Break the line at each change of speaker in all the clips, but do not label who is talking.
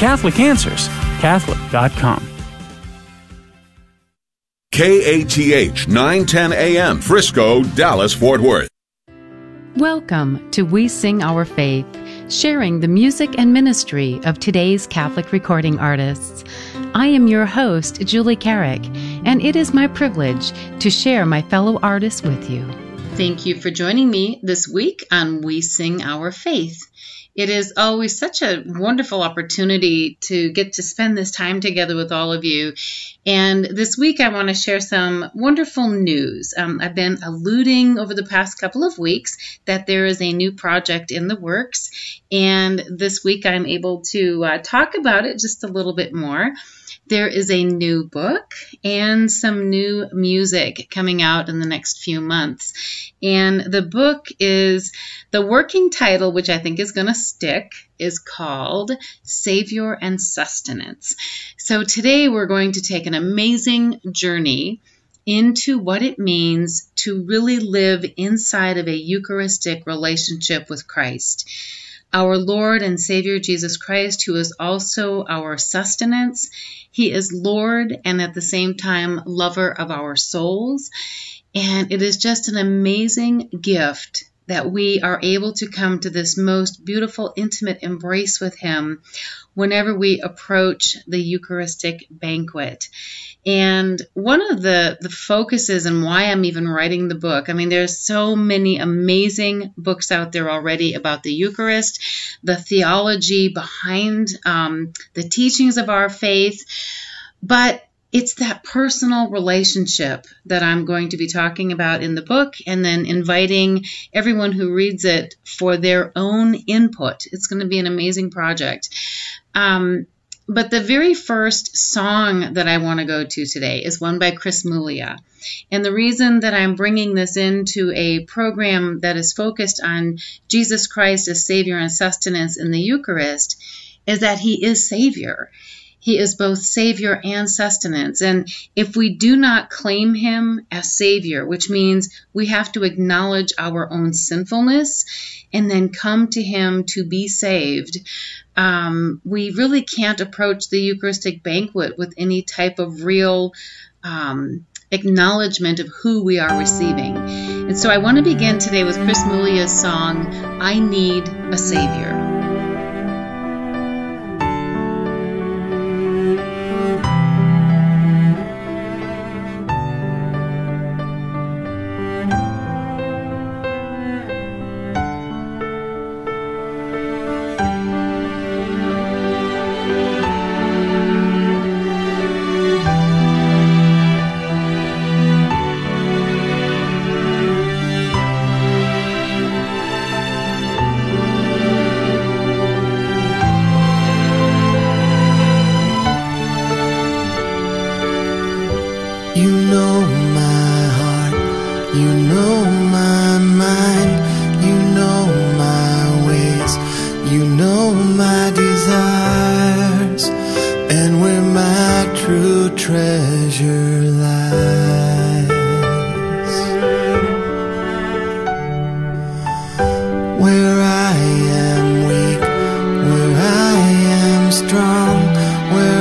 Catholic Answers, Catholic.com.
KATH 910 AM, Frisco, Dallas, Fort Worth.
Welcome to We Sing Our Faith, sharing the music and ministry of today's Catholic recording artists. I am your host, Julie Carrick, and it is my privilege to share my fellow artists with you.
Thank you for joining me this week on We Sing Our Faith. It is always such a wonderful opportunity to get to spend this time together with all of you. And this week, I want to share some wonderful news. Um, I've been alluding over the past couple of weeks that there is a new project in the works. And this week, I'm able to uh, talk about it just a little bit more there is a new book and some new music coming out in the next few months. And the book is the working title, which I think is going to stick, is called Savior and Sustenance. So today we're going to take an amazing journey into what it means to really live inside of a Eucharistic relationship with Christ our Lord and Savior Jesus Christ, who is also our sustenance. He is Lord and at the same time lover of our souls. And it is just an amazing gift that we are able to come to this most beautiful, intimate embrace with Him whenever we approach the Eucharistic banquet. And one of the, the focuses and why I'm even writing the book, I mean, there's so many amazing books out there already about the Eucharist, the theology behind um, the teachings of our faith, but it's that personal relationship that I'm going to be talking about in the book and then inviting everyone who reads it for their own input. It's going to be an amazing project. Um, but the very first song that I want to go to today is one by Chris Muglia. And the reason that I'm bringing this into a program that is focused on Jesus Christ as Savior and sustenance in the Eucharist is that He is Savior. He is both Savior and sustenance. And if we do not claim Him as Savior, which means we have to acknowledge our own sinfulness and then come to Him to be saved, um, we really can't approach the Eucharistic banquet with any type of real um, acknowledgement of who we are receiving. And so I want to begin today with Chris Muglia's song, I Need a Savior.
come.
Where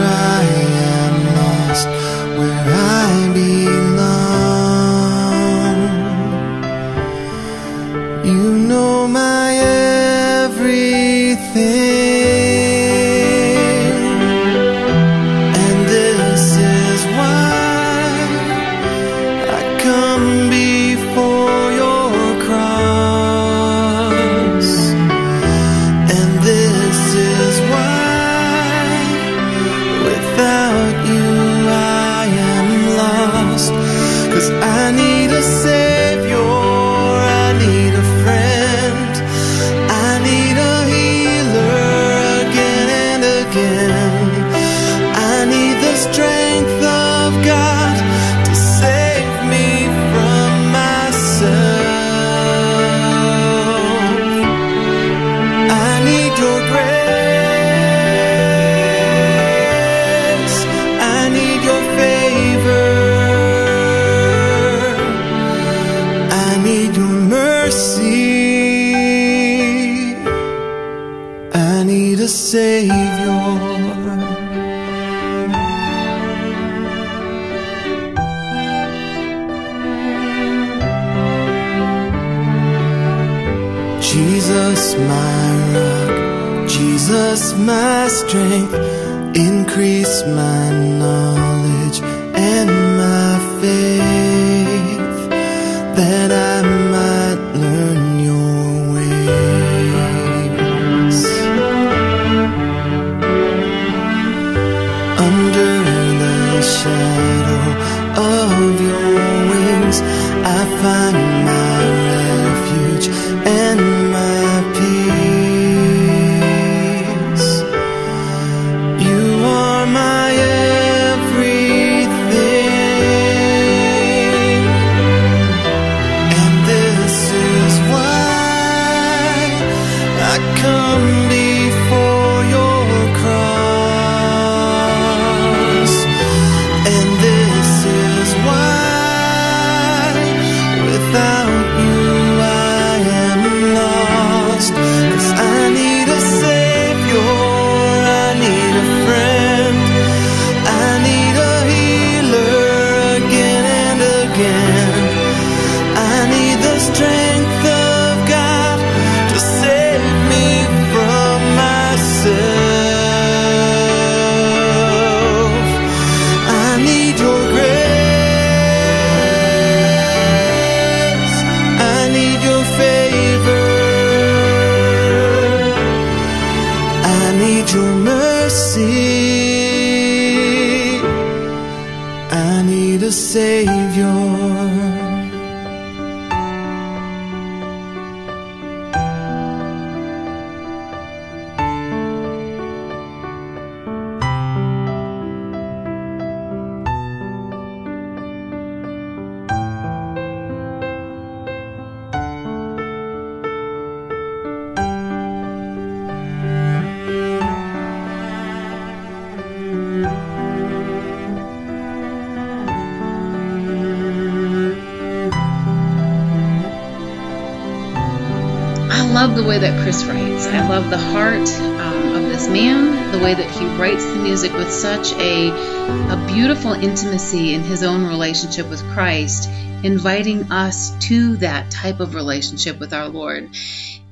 writes the music with such a, a beautiful intimacy in his own relationship with Christ, inviting us to that type of relationship with our Lord.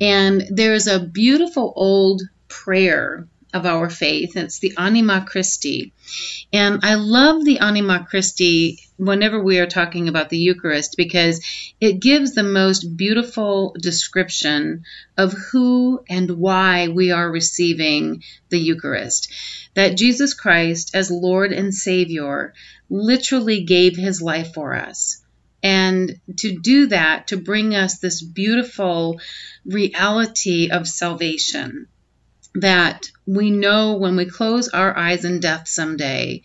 And there's a beautiful old prayer of our faith. It's the Anima Christi. And I love the Anima Christi whenever we are talking about the Eucharist because it gives the most beautiful description of who and why we are receiving the Eucharist. That Jesus Christ, as Lord and Savior, literally gave his life for us. And to do that, to bring us this beautiful reality of salvation that we know when we close our eyes in death someday,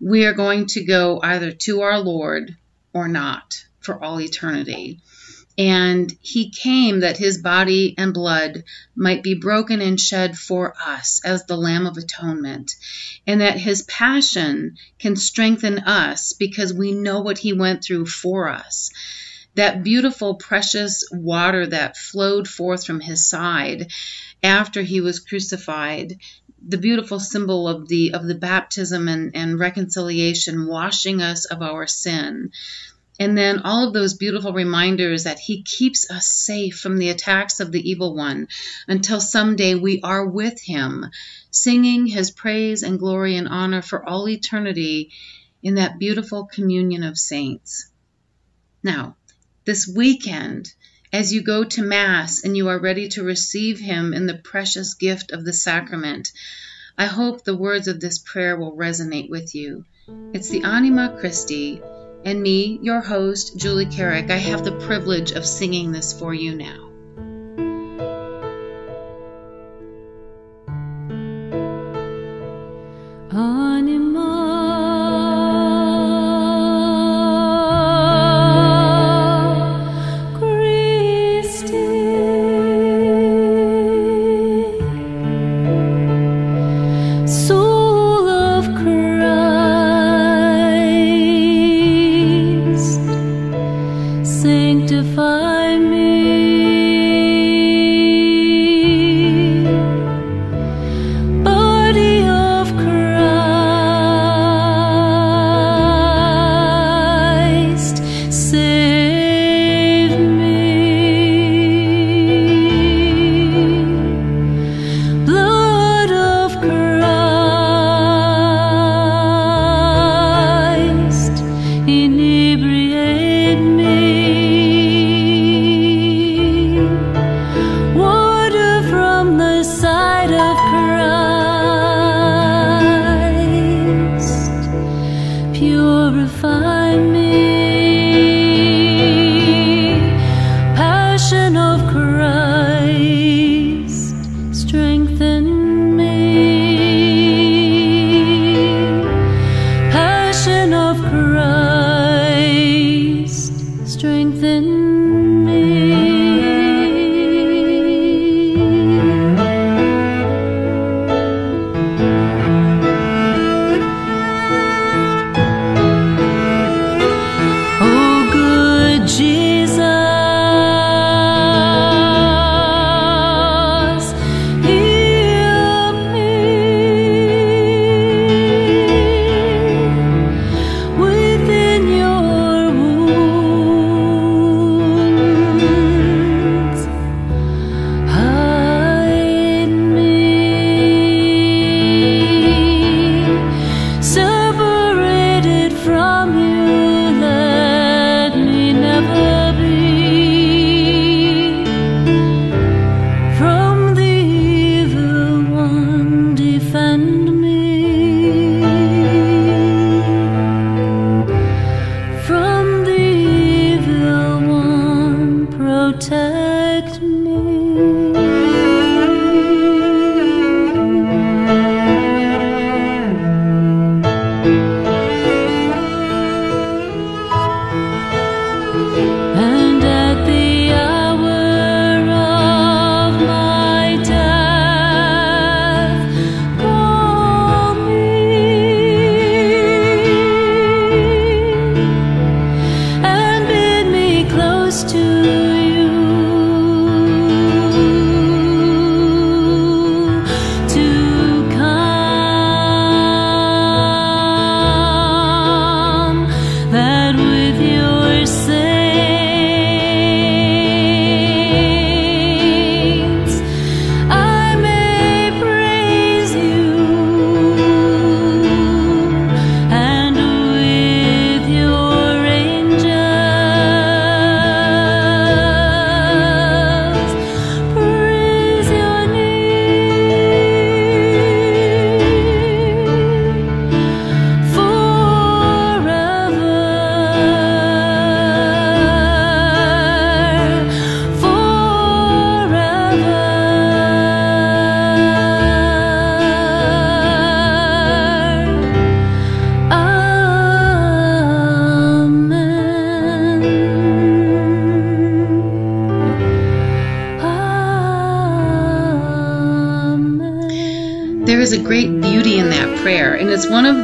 we are going to go either to our Lord or not for all eternity. And he came that his body and blood might be broken and shed for us as the Lamb of Atonement, and that his passion can strengthen us because we know what he went through for us. That beautiful, precious water that flowed forth from his side after he was crucified the beautiful symbol of the of the baptism and, and reconciliation washing us of our sin. And then all of those beautiful reminders that he keeps us safe from the attacks of the evil one until someday we are with him singing his praise and glory and honor for all eternity in that beautiful communion of saints. Now this weekend as you go to Mass and you are ready to receive Him in the precious gift of the sacrament, I hope the words of this prayer will resonate with you. It's the Anima Christi, and me, your host, Julie Carrick, I have the privilege of singing this for you now.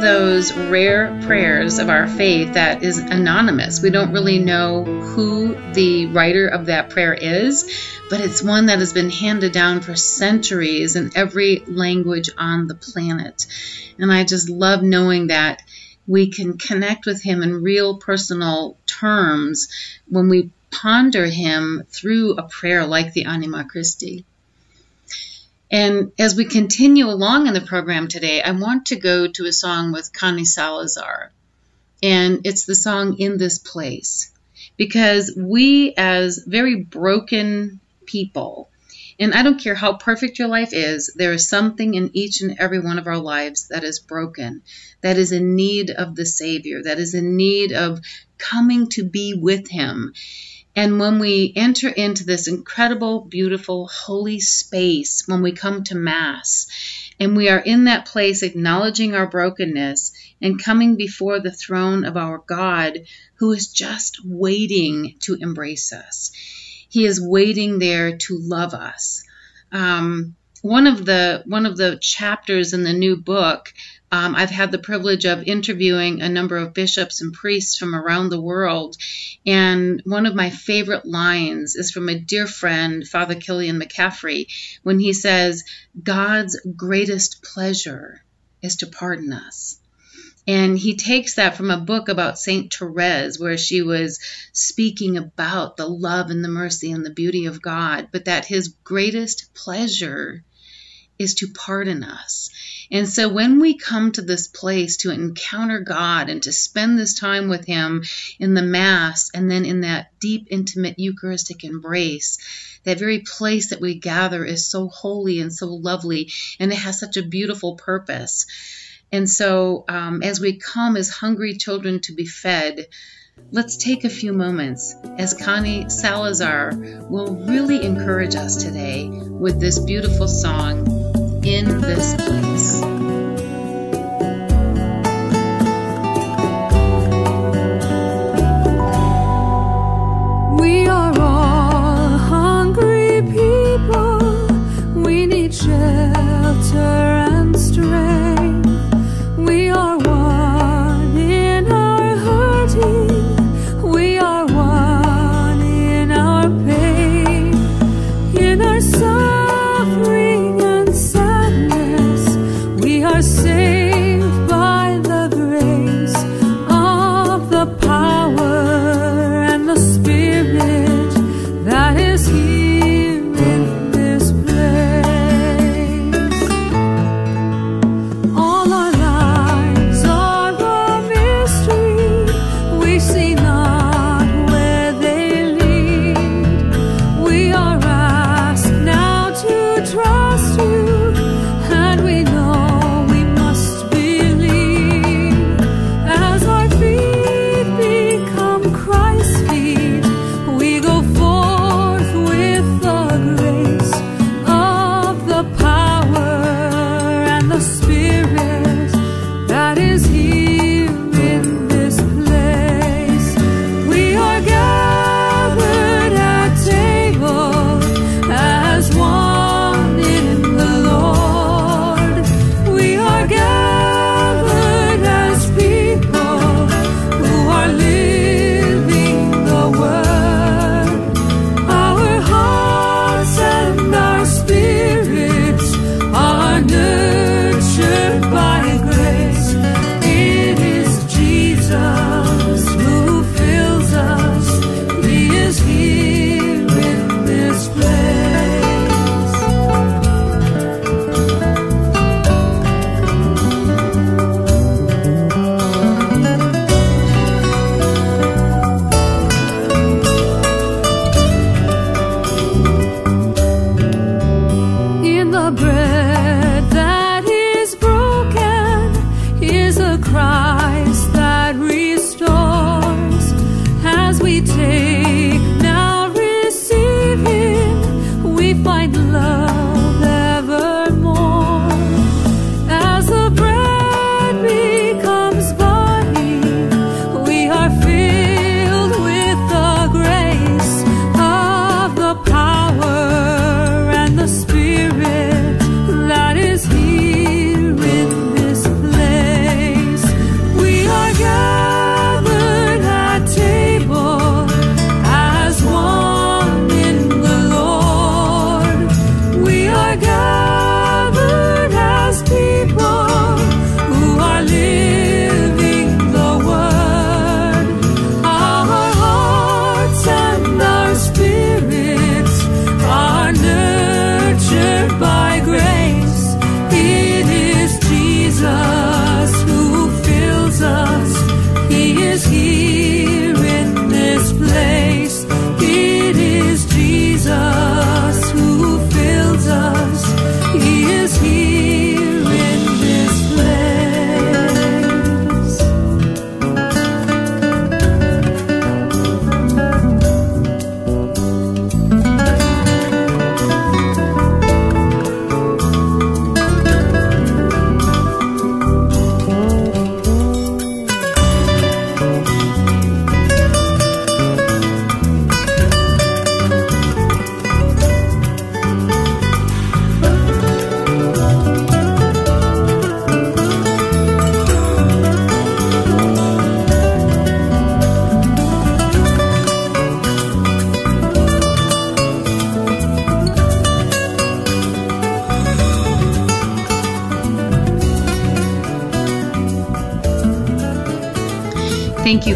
Those rare prayers of our faith that is anonymous. We don't really know who the writer of that prayer is, but it's one that has been handed down for centuries in every language on the planet. And I just love knowing that we can connect with him in real personal terms when we ponder him through a prayer like the Anima Christi. And as we continue along in the program today, I want to go to a song with Connie Salazar. And it's the song In This Place. Because we, as very broken people, and I don't care how perfect your life is, there is something in each and every one of our lives that is broken, that is in need of the Savior, that is in need of coming to be with Him. And when we enter into this incredible, beautiful, holy space, when we come to Mass, and we are in that place acknowledging our brokenness and coming before the throne of our God, who is just waiting to embrace us. He is waiting there to love us. Um, one of the one of the chapters in the new book um, I've had the privilege of interviewing a number of bishops and priests from around the world. And one of my favorite lines is from a dear friend, Father Killian McCaffrey, when he says, God's greatest pleasure is to pardon us. And he takes that from a book about Saint Therese, where she was speaking about the love and the mercy and the beauty of God, but that his greatest pleasure is to pardon us. And so when we come to this place to encounter God and to spend this time with Him in the Mass and then in that deep, intimate Eucharistic embrace, that very place that we gather is so holy and so lovely, and it has such a beautiful purpose. And so, um, as we come as hungry children to be fed, let's take a few moments as Connie Salazar will really encourage us today with this beautiful song, In This Place.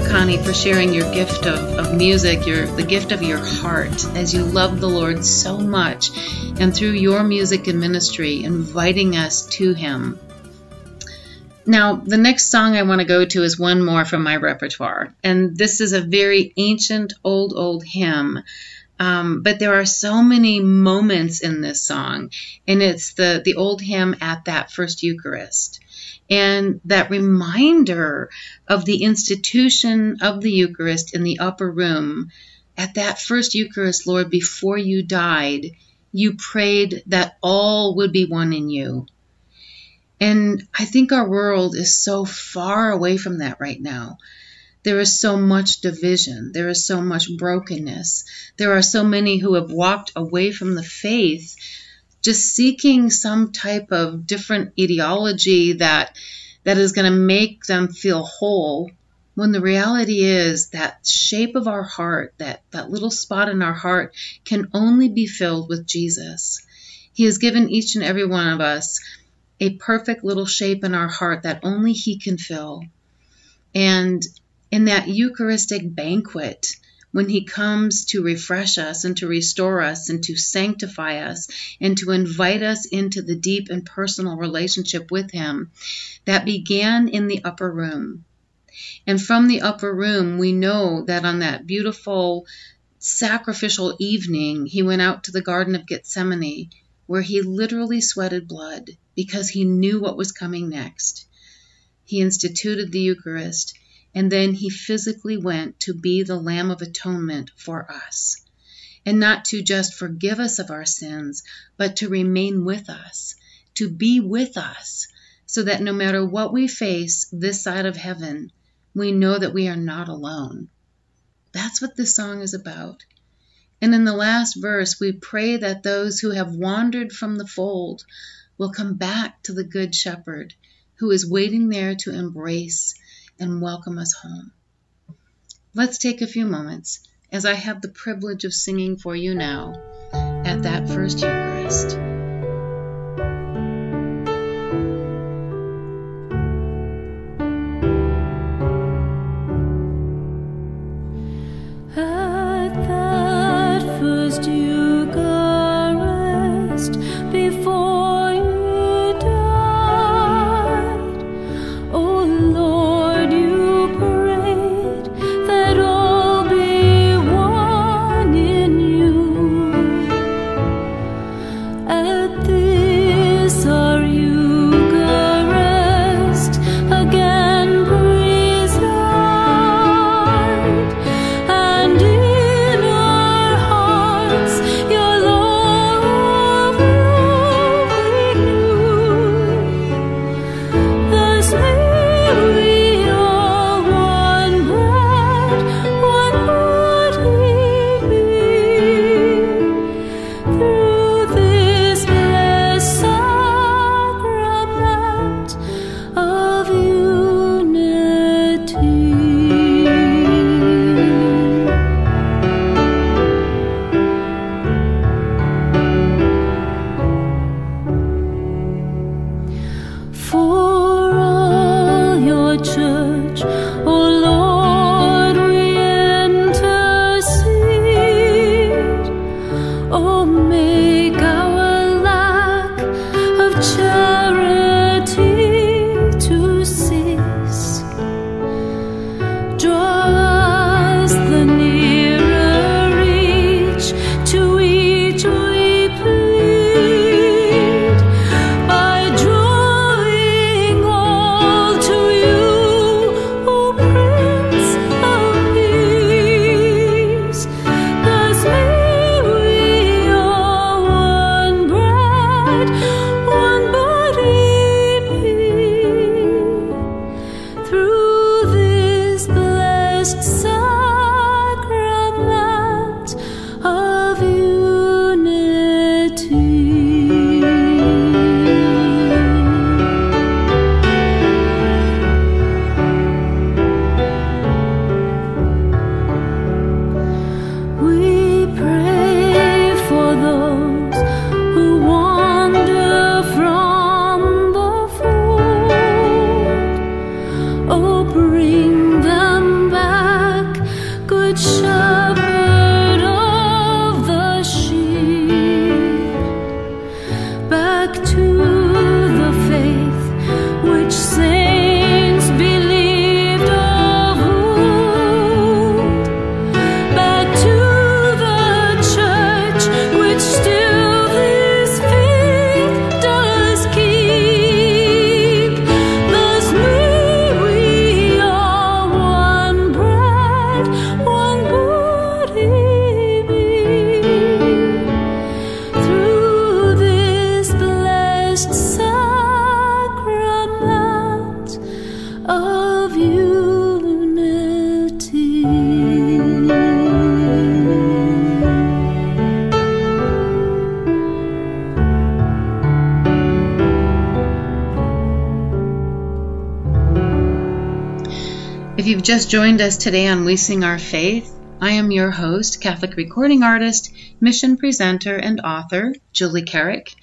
Connie, for sharing your gift of, of music, your the gift of your heart, as you love the Lord so much, and through your music and ministry, inviting us to Him. Now, the next song I want to go to is one more from my repertoire, and this is a very ancient, old, old hymn. Um, but there are so many moments in this song, and it's the the old hymn at that first Eucharist and that reminder of the institution of the Eucharist in the upper room. At that first Eucharist, Lord, before you died, you prayed that all would be one in you. And I think our world is so far away from that right now. There is so much division. There is so much brokenness. There are so many who have walked away from the faith just seeking some type of different ideology that that is going to make them feel whole when the reality is that shape of our heart that that little spot in our heart can only be filled with Jesus. He has given each and every one of us a perfect little shape in our heart that only he can fill. And in that eucharistic banquet when He comes to refresh us and to restore us and to sanctify us and to invite us into the deep and personal relationship with Him that began in the upper room. And from the upper room, we know that on that beautiful sacrificial evening, He went out to the Garden of Gethsemane where He literally sweated blood because He knew what was coming next. He instituted the Eucharist and then he physically went to be the Lamb of Atonement for us. And not to just forgive us of our sins, but to remain with us, to be with us, so that no matter what we face this side of heaven, we know that we are not alone. That's what this song is about. And in the last verse, we pray that those who have wandered from the fold will come back to the Good Shepherd who is waiting there to embrace and welcome us home. Let's take a few moments as I have the privilege of singing for you now at that first Eucharist. Just joined us today on We Sing Our Faith, I am your host, Catholic recording artist, mission presenter, and author, Julie Carrick.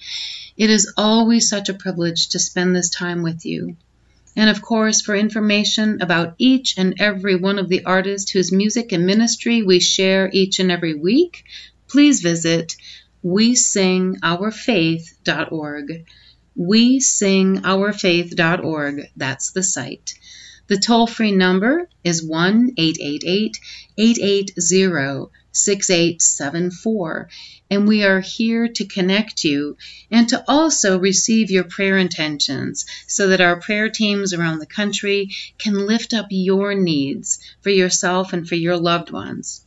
It is always such a privilege to spend this time with you. And of course, for information about each and every one of the artists whose music and ministry we share each and every week, please visit wesingourfaith.org. Wesingourfaith.org. That's the site. The toll free number is 1 888 880 6874. And we are here to connect you and to also receive your prayer intentions so that our prayer teams around the country can lift up your needs for yourself and for your loved ones.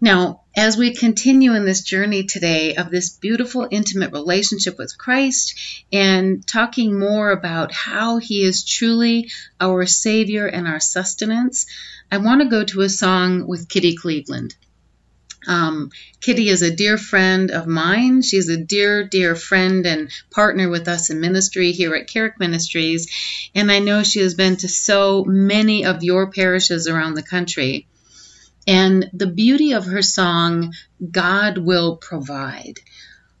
Now, as we continue in this journey today of this beautiful, intimate relationship with Christ and talking more about how He is truly our Savior and our sustenance, I want to go to a song with Kitty Cleveland. Um, Kitty is a dear friend of mine. She's a dear, dear friend and partner with us in ministry here at Carrick Ministries. And I know she has been to so many of your parishes around the country. And the beauty of her song, God Will Provide.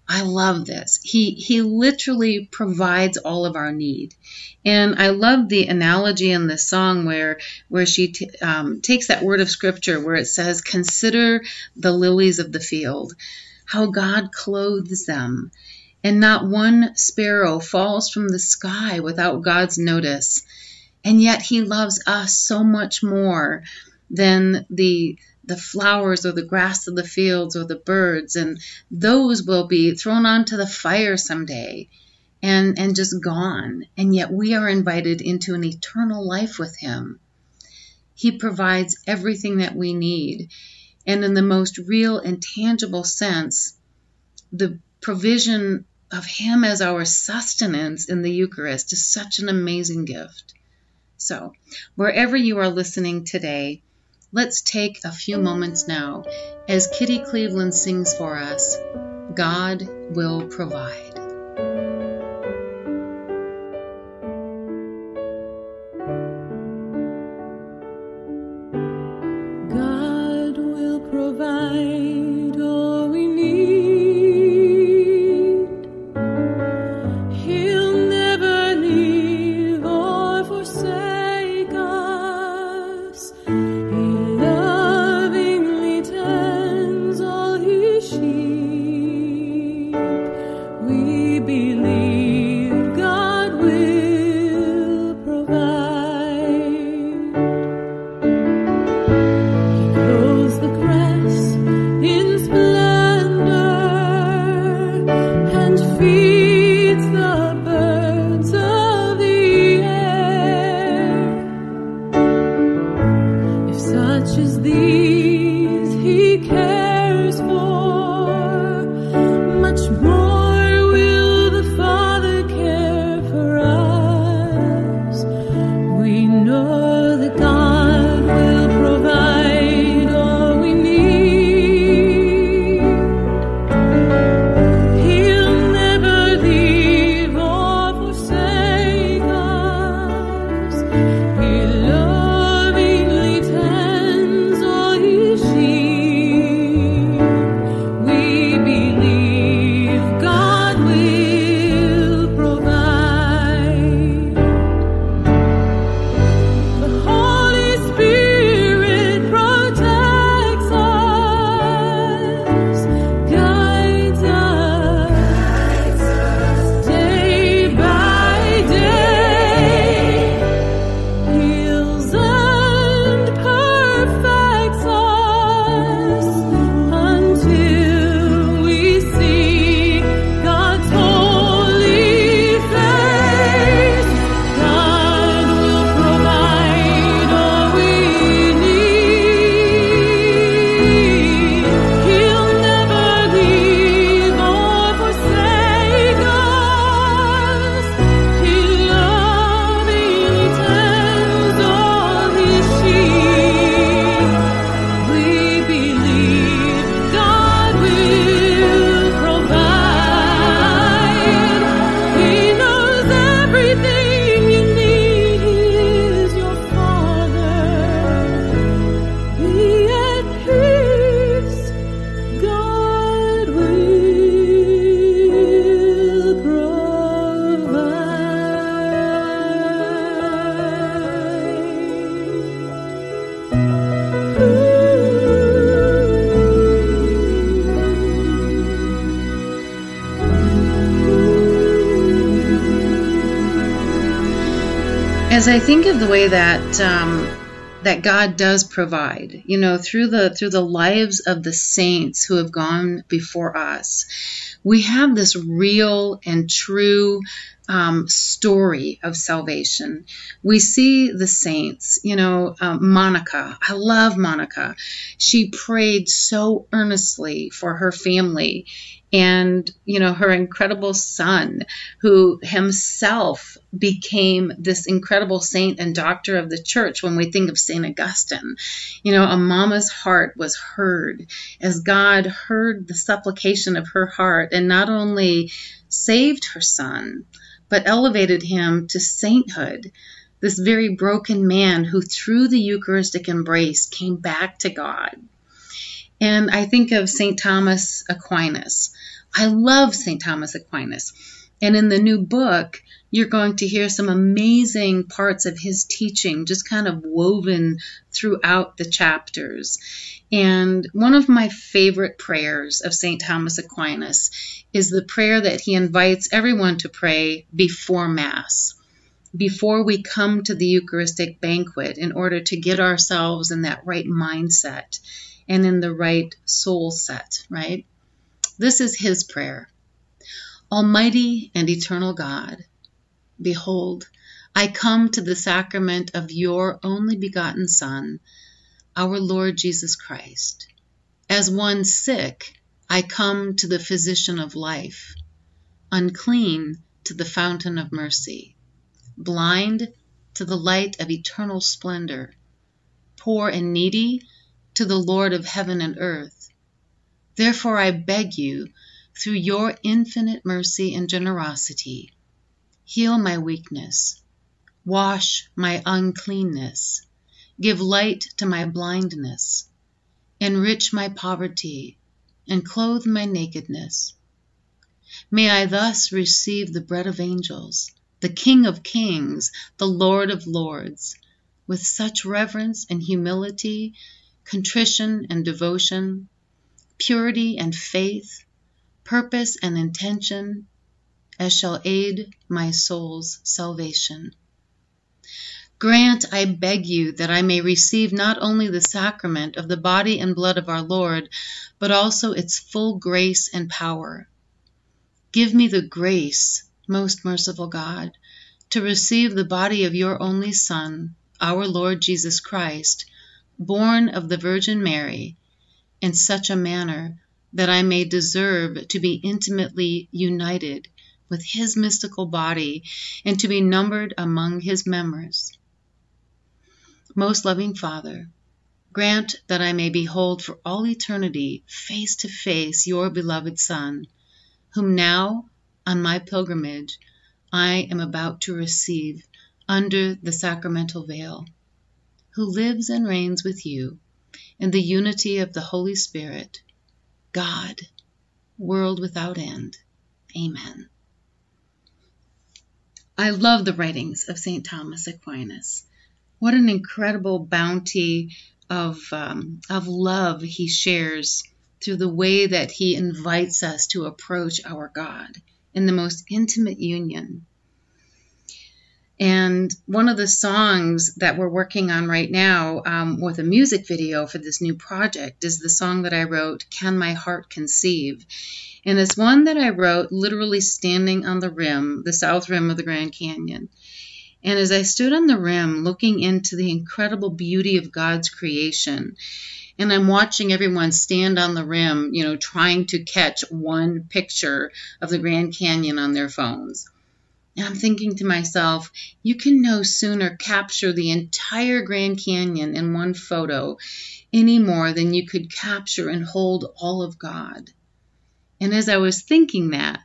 I love this. He he literally provides all of our need, and I love the analogy in this song where where she t- um, takes that word of scripture where it says, "Consider the lilies of the field, how God clothes them, and not one sparrow falls from the sky without God's notice, and yet He loves us so much more." Than the the flowers or the grass of the fields or the birds. And those will be thrown onto the fire someday and and just gone. And yet we are invited into an eternal life with him. He provides everything that we need. And in the most real and tangible sense the provision of him as our sustenance in the eucharist is such an amazing gift. So wherever you are listening today Let's take a few moments now as Kitty Cleveland sings for us God will provide. I think of the way that um, that God does provide, you know, through the through the lives of the saints who have gone before us, we have this real and true um, story of salvation. We see the saints, you know, um, Monica. I love Monica. She prayed so earnestly for her family and you know her incredible son who himself became this incredible saint and doctor of the church when we think of St. Augustine. You know, a mama's heart was heard as God heard the supplication of her heart and not only saved her son, but elevated him to sainthood. This very broken man who, through the Eucharistic embrace, came back to God. And I think of St. Thomas Aquinas. I love St. Thomas Aquinas. And in the new book, you're going to hear some amazing parts of his teaching just kind of woven throughout the chapters. And one of my favorite prayers of St. Thomas Aquinas is the prayer that he invites everyone to pray before Mass, before we come to the Eucharistic banquet, in order to get ourselves in that right mindset and in the right soul set, right? This is his prayer Almighty and eternal God, behold, I come to the sacrament of your only begotten Son, our Lord Jesus Christ. As one sick, I come to the physician of life, unclean to the fountain of mercy, blind to the light of eternal splendor, poor and needy to the Lord of heaven and earth. Therefore I beg you, through your infinite mercy and generosity, heal my weakness, wash my uncleanness, give light to my blindness, enrich my poverty, and clothe my nakedness. May I thus receive the bread of angels, the King of kings, the Lord of lords, with such reverence and humility, contrition and devotion, purity and faith, purpose and intention, as shall aid my soul's salvation. Grant, I beg you, that I may receive not only the sacrament of the body and blood of our Lord, but also its full grace and power. Give me the grace, most merciful God, to receive the body of your only Son, our Lord Jesus Christ, born of the Virgin Mary, in such a manner that I may deserve to be intimately united with his mystical body and to be numbered among his members. Most loving Father, grant that I may behold for all eternity face to face your beloved Son, whom now, on my pilgrimage, I am about to receive under the sacramental veil, who lives and reigns with you in the unity of the Holy Spirit, God, world without end. Amen. I love the writings of St. Thomas Aquinas. What an incredible bounty of, um, of love he shares through the way that he invites us to approach our God in the most intimate union. And one of the songs that we're working on right now um, with a music video for this new project is the song that I wrote, Can My Heart Conceive? And it's one that I wrote literally standing on the rim, the south rim of the Grand Canyon. And as I stood on the rim looking into the incredible beauty of God's creation, and I'm watching everyone stand on the rim, you know, trying to catch one picture of the Grand Canyon on their phones. And I'm thinking to myself, you can no sooner capture the entire Grand Canyon in one photo any more than you could capture and hold all of God. And as I was thinking that,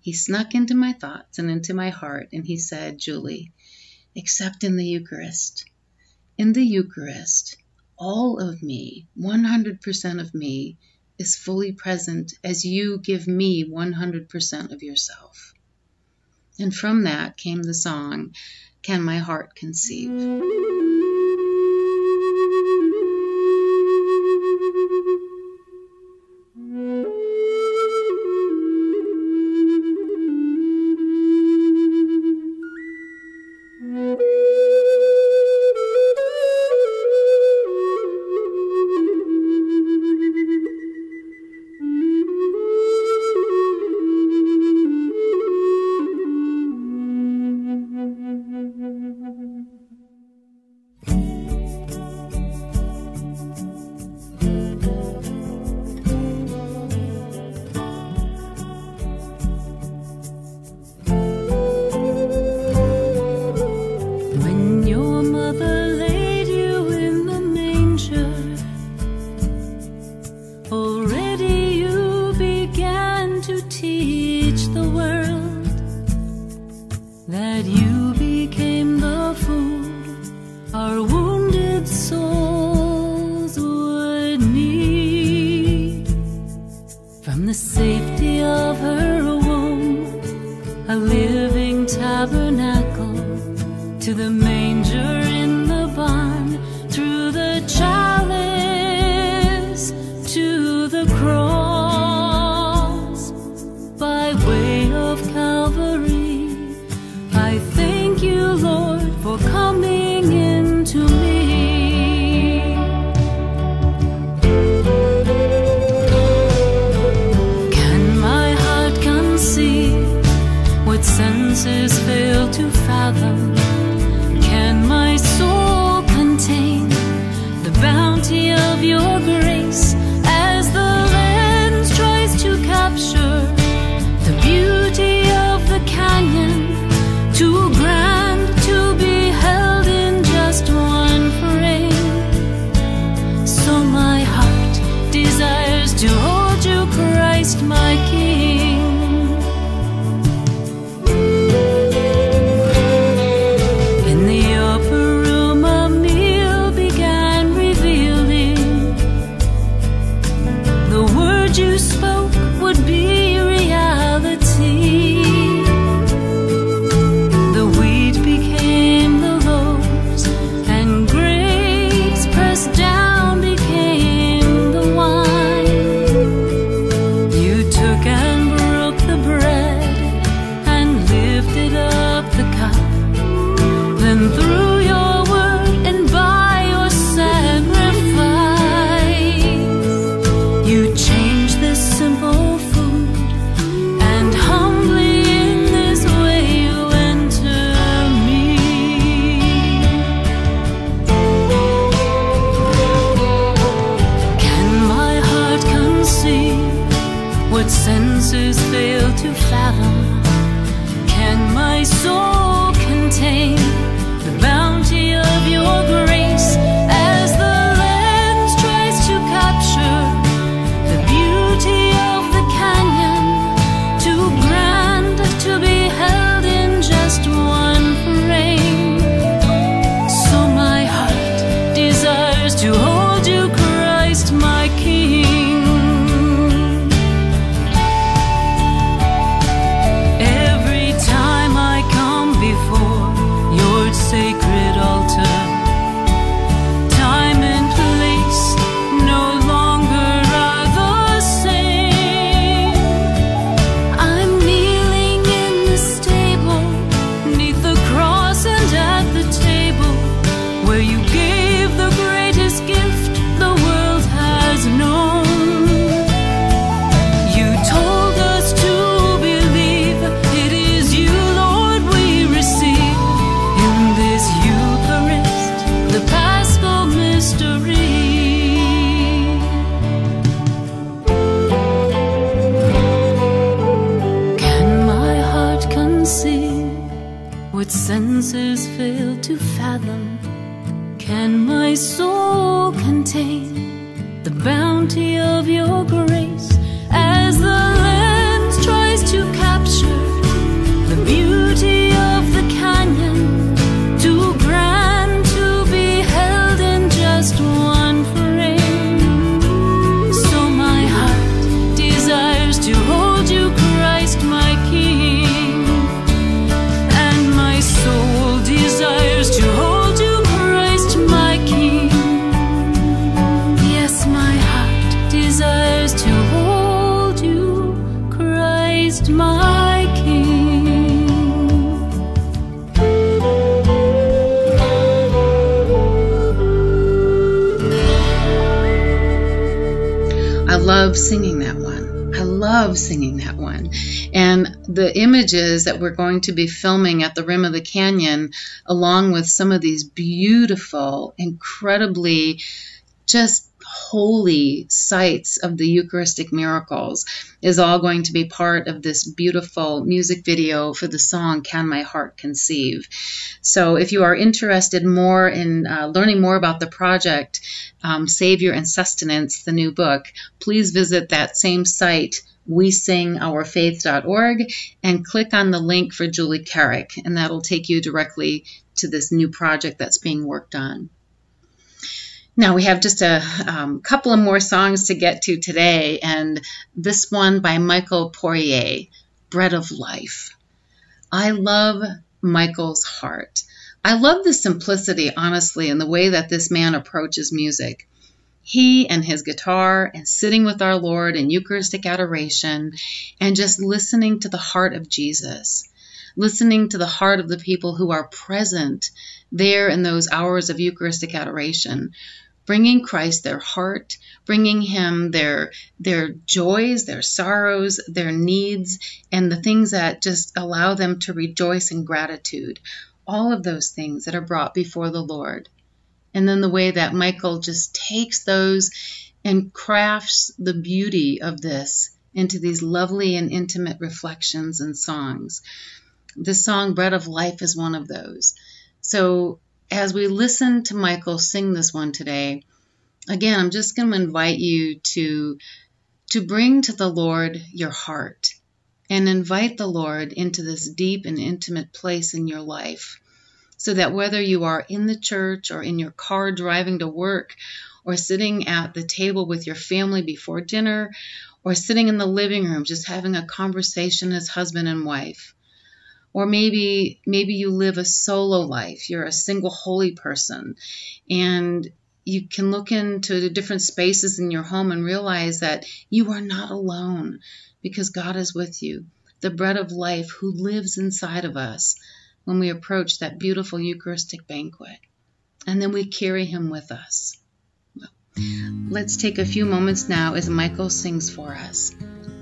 he snuck into my thoughts and into my heart, and he said, Julie, except in the Eucharist. In the Eucharist, all of me, 100% of me, is fully present as you give me 100% of yourself. And from that came the song, Can My Heart Conceive?
Manger in the barn, through the chalice to the cross, by way of Calvary. I thank you, Lord, for coming into me. Can my heart conceive what senses fail to fathom? What senses fail to fathom? Can my soul contain
love singing that one. And the images that we're going to be filming at the rim of the canyon, along with some of these beautiful, incredibly just holy sites of the Eucharistic miracles, is all going to be part of this beautiful music video for the song Can My Heart Conceive. So if you are interested more in uh, learning more about the project, um, Savior and Sustenance, the new book, please visit that same site, wesingourfaith.org, and click on the link for Julie Carrick, and that'll take you directly to this new project that's being worked on. Now we have just a um, couple of more songs to get to today, and this one by Michael Poirier, Bread of Life. I love Michael's heart.
I love the simplicity, honestly, in the way that this man approaches music. He and his guitar and sitting with our Lord in Eucharistic adoration and just listening to the heart of Jesus, listening to the heart of the people who are present there in those hours of Eucharistic adoration, bringing Christ their heart, bringing him their their joys, their sorrows, their needs and the things that just allow them to rejoice in gratitude. All of those things that are brought before the Lord. And then the way that Michael just takes those and crafts the beauty of this into these lovely and intimate reflections and songs. The song Bread of Life is one of those. So as we listen to Michael sing this one today, again, I'm just going to invite you to to bring to the Lord your heart and invite the Lord into this deep and intimate place in your life. So that whether you are in the church or in your car driving to work or sitting at the table with your family before dinner or sitting in the living room just having a conversation as husband and wife, or maybe maybe you live a solo life. You're a single holy person. And you can look into the different spaces in your home and realize that you are not alone because God is with you. The bread of life who lives inside of us when we approach that beautiful eucharistic banquet. And then we carry him with us. Well, let's take a few moments now as Michael sings for us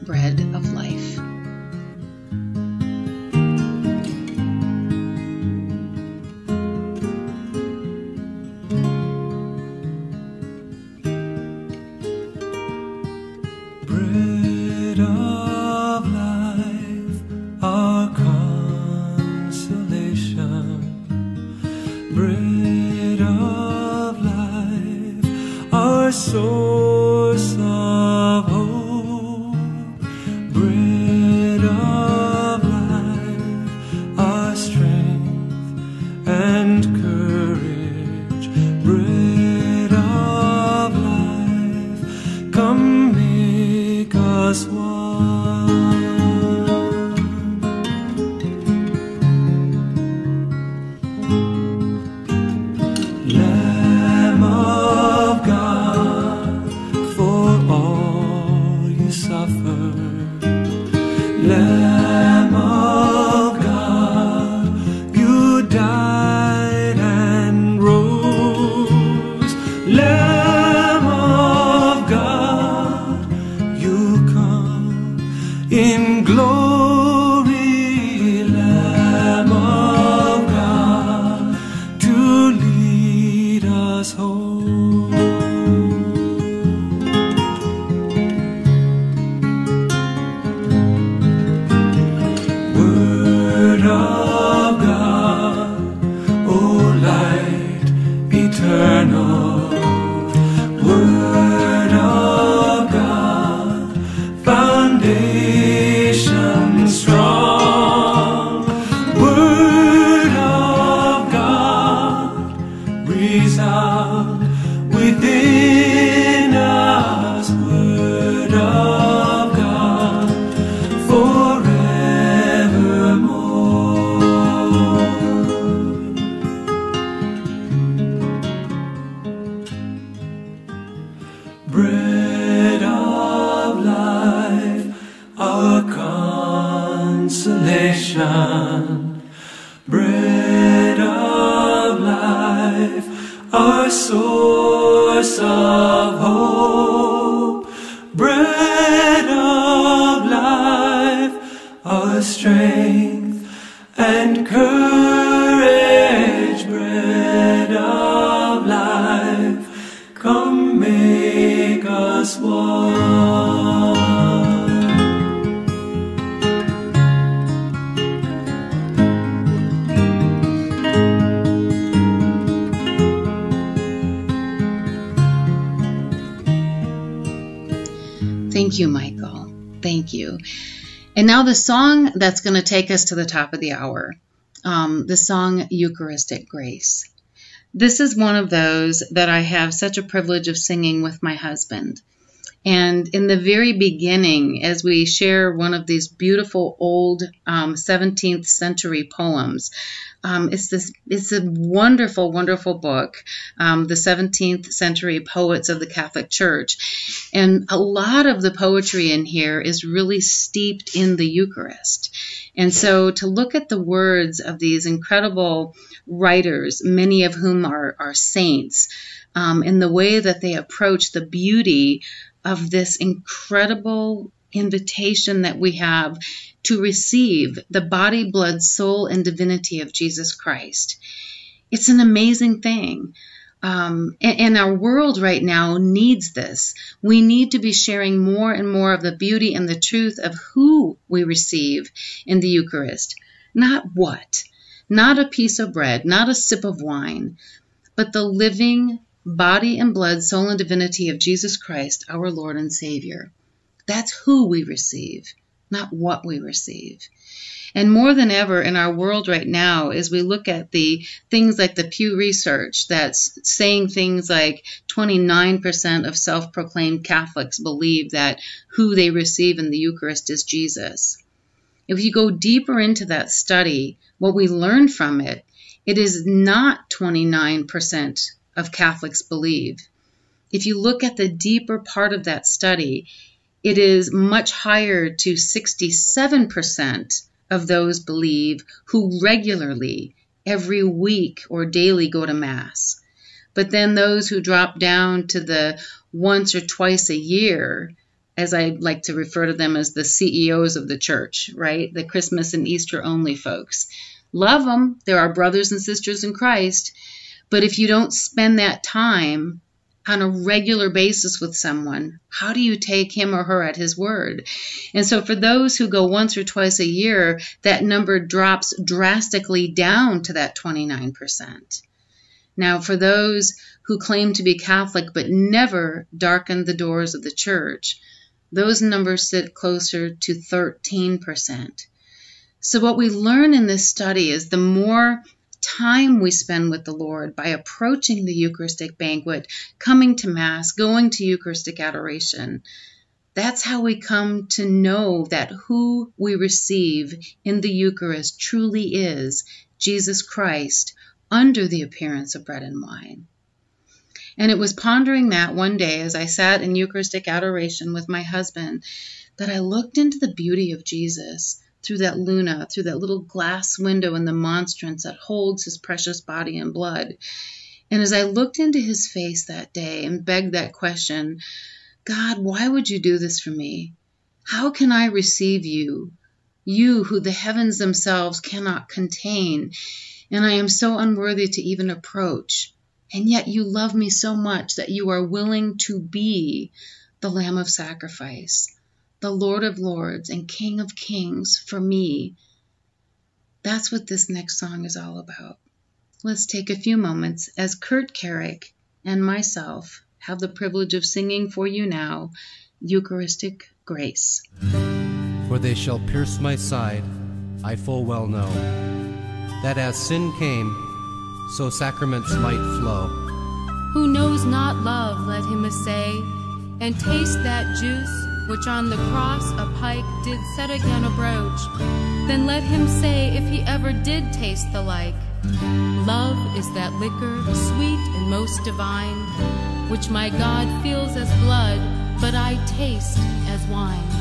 bread of life
you,
Michael. Thank you. And now the song that's going to take us to the top of the hour, um, the song Eucharistic Grace. This is one of those that I have such a privilege of singing with my husband.
And in the very beginning, as we share one of these beautiful old um, 17th century poems, um, it's this it's a wonderful, wonderful book, um, the 17th century poets of the Catholic Church, and a lot of the poetry in here is really steeped in the Eucharist. And so to look at the words of these incredible writers, many of whom are, are saints, um, in the way that they approach the beauty of this incredible invitation that we have to receive the body, blood, soul, and divinity of Jesus Christ. It's an amazing thing. Um, and, and, our world right now needs this. We need to be sharing more and more of the beauty and the truth of who we receive in the Eucharist. Not what, not a piece of bread, not a sip of wine, but the living body and blood, soul and divinity of Jesus Christ, our Lord and Savior. That's who we receive, not what we receive. And more than ever in our world right now, as we look at the things like the Pew Research that's saying things like 29% of self proclaimed Catholics believe that who they receive in the Eucharist is Jesus. If you go deeper into that study, what we learn from it, it is not 29% of Catholics believe. If you look at the deeper part of that study, it is much higher to 67% of those believe who regularly, every week or daily go to Mass. But then those who drop down to the once or twice a year, as I like to refer to them as the CEOs of the church, right? The Christmas and Easter only folks. Love them. They're our brothers and sisters in Christ. But if you don't spend that time on a regular basis with someone, how do you take him or her at his word? And so for those who go once or twice a year, that number drops drastically down to that 29%. Now, for those who claim to be Catholic but never darken the doors of the church, those numbers sit closer to 13%. So, what we learn in this study is the more time we spend with the Lord by approaching the Eucharistic banquet, coming to Mass, going to Eucharistic adoration. That's how we come to know that who we receive in the Eucharist truly is Jesus Christ under the appearance of bread and wine. And it was pondering that one day as I sat in Eucharistic adoration with my husband that I looked into the beauty of Jesus through that luna, through that little glass window in the monstrance that holds his precious body and blood. And as I looked into his face that day and begged that question, God, why would you do this for me? How can I receive you? You who the heavens themselves cannot contain, and I am so unworthy to even approach. And yet you love me so much that you are willing to be the Lamb of sacrifice the Lord of Lords and King of Kings for me. That's what this next song is all about. Let's take a few moments as Kurt Carrick and myself have the privilege of singing for you now Eucharistic Grace.
For they shall pierce my side, I full well know, that as sin came, so sacraments might flow.
Who knows not love, let him essay, and taste that juice which on the cross a pike did set again abroach, then let him say if he ever did taste the like. Love is that liquor, sweet and most divine, which my God feels as blood, but I taste as wine.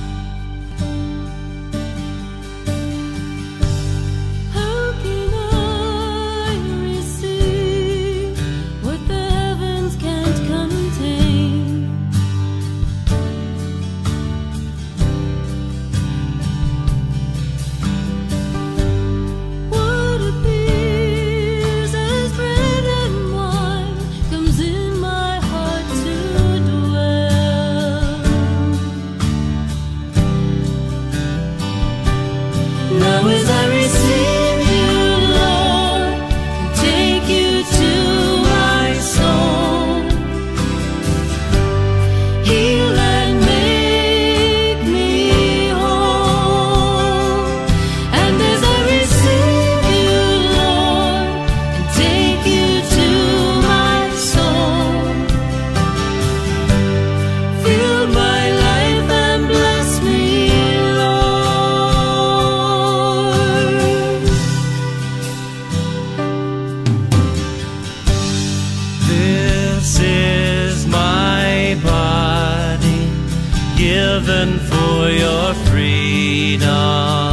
Given for your freedom.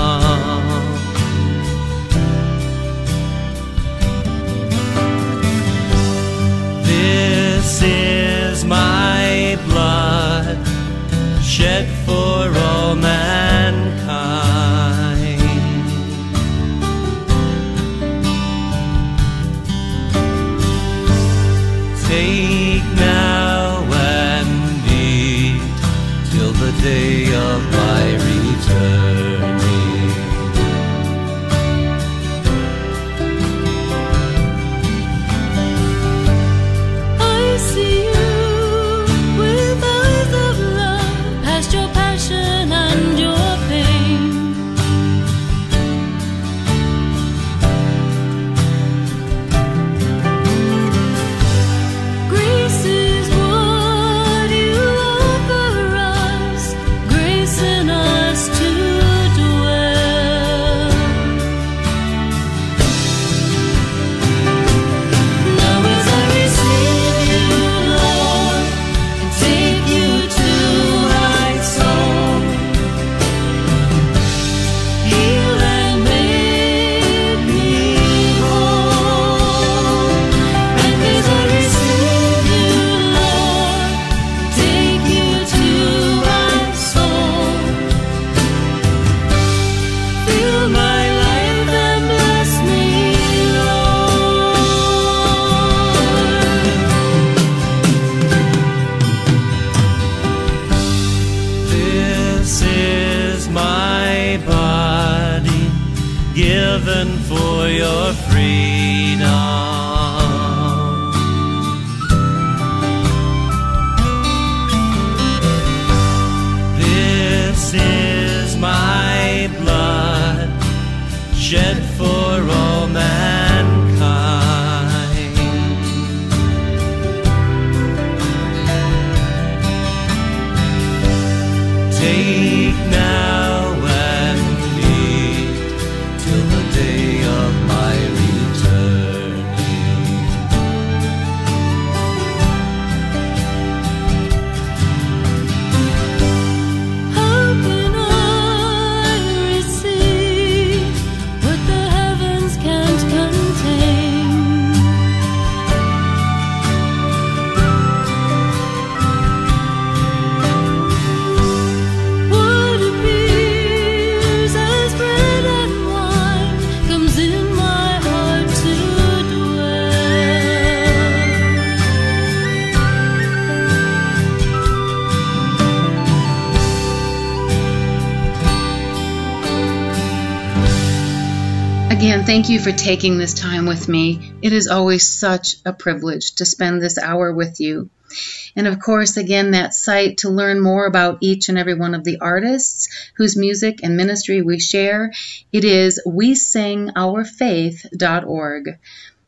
Given for your freedom.
Thank you for taking this time with me. It is always such a privilege to spend this hour with you. And of course, again, that site to learn more about each and every one of the artists whose music and ministry we share, it is we sing wesingourfaith.org.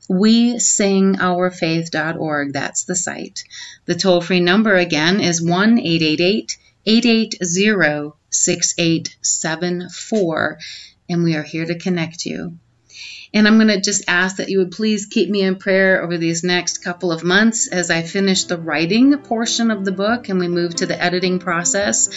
We sing wesingourfaith.org. That's the site. The toll free number again is 1 888 880 6874 and we are here to connect you. And I'm going to just ask that you would please keep me in prayer over these next couple of months as I finish the writing portion of the book and we move to the editing process.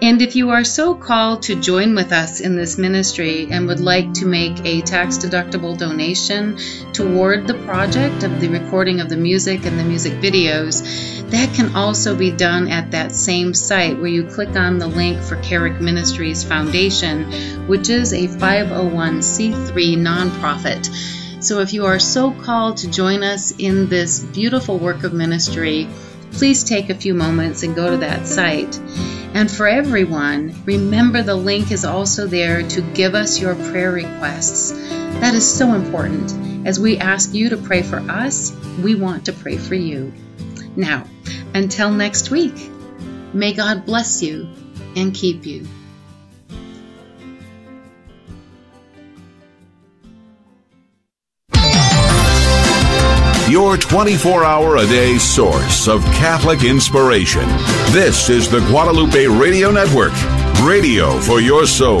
And if you are so called to join with us in this ministry and would like to make a tax deductible donation toward the project of the recording of the music and the music videos, that can also be done at that same site where you click on the link for Carrick Ministries Foundation, which is a 501c3 nonprofit. So if you are so called to join us in this beautiful work of ministry, please take a few moments and go to that site. And for everyone, remember the link is also there to give us your prayer requests. That is so important. As we ask you to pray for us, we want to pray for you. Now, until next week, may God bless you and keep you.
Your 24 hour a day source of Catholic inspiration. This is the Guadalupe Radio Network, radio for your soul.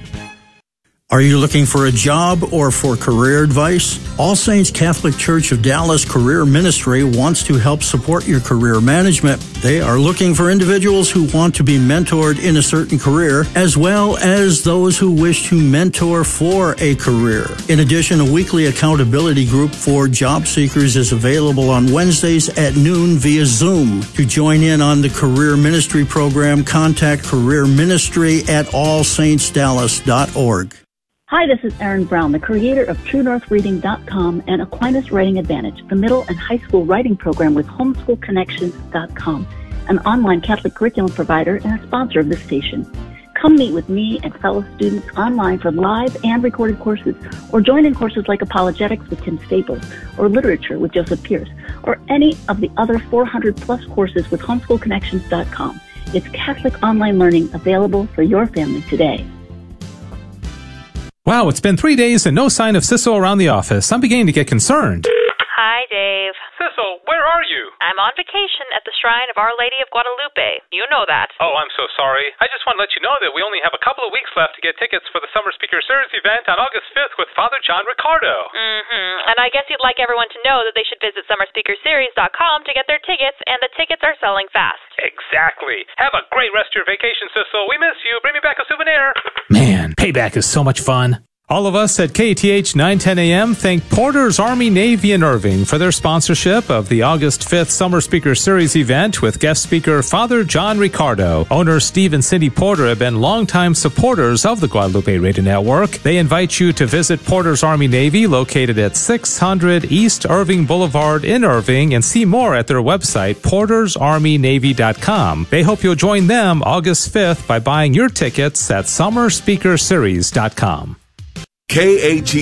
Are you looking for a job or for career advice? All Saints Catholic Church of Dallas Career Ministry wants to help support your career management. They are looking for individuals who want to be mentored in a certain career, as well as those who wish to mentor for a career. In addition, a weekly accountability group for job seekers is available on Wednesdays at noon via Zoom. To join in on the Career Ministry program, contact Career Ministry at allsaintsdallas.org.
Hi, this is Erin Brown, the creator of TrueNorthReading.com and Aquinas Writing Advantage, the middle and high school writing program with HomeschoolConnections.com, an online Catholic curriculum provider and a sponsor of this station. Come meet with me and fellow students online for live and recorded courses, or join in courses like Apologetics with Tim Staples, or Literature with Joseph Pearce, or any of the other 400 plus courses with HomeschoolConnections.com. It's Catholic online learning available for your family today.
Wow, it's been three days and no sign of Sissel around the office. I'm beginning to get concerned.
Hi, Dave.
Sissel, where are you?
I'm on vacation at the Shrine of Our Lady of Guadalupe. You know that.
Oh, I'm so sorry. I just want to let you know that we only have a couple of weeks left to get tickets for the Summer Speaker Series event on August 5th with Father John Riccardo.
Mm-hmm. And I guess you'd like everyone to know that they should visit summerspeakerseries.com to get their tickets, and the tickets are selling fast.
Exactly. Have a great rest of your vacation, Sissel. We miss you. Bring me back a souvenir.
Man, payback is so much fun. All of us at KATH 910 AM thank Porter's Army Navy in Irving for their sponsorship of the August 5th Summer Speaker Series event with guest speaker Father John Riccardo. Owner Steve and Cindy Porter have been longtime supporters of the Guadalupe Radio Network. They invite you to visit Porter's Army Navy located at 600 East Irving Boulevard in Irving and see more at their website portersarmynavy.com. They hope you'll join them August 5th by buying your tickets at summerspeakerseries.com.
KATH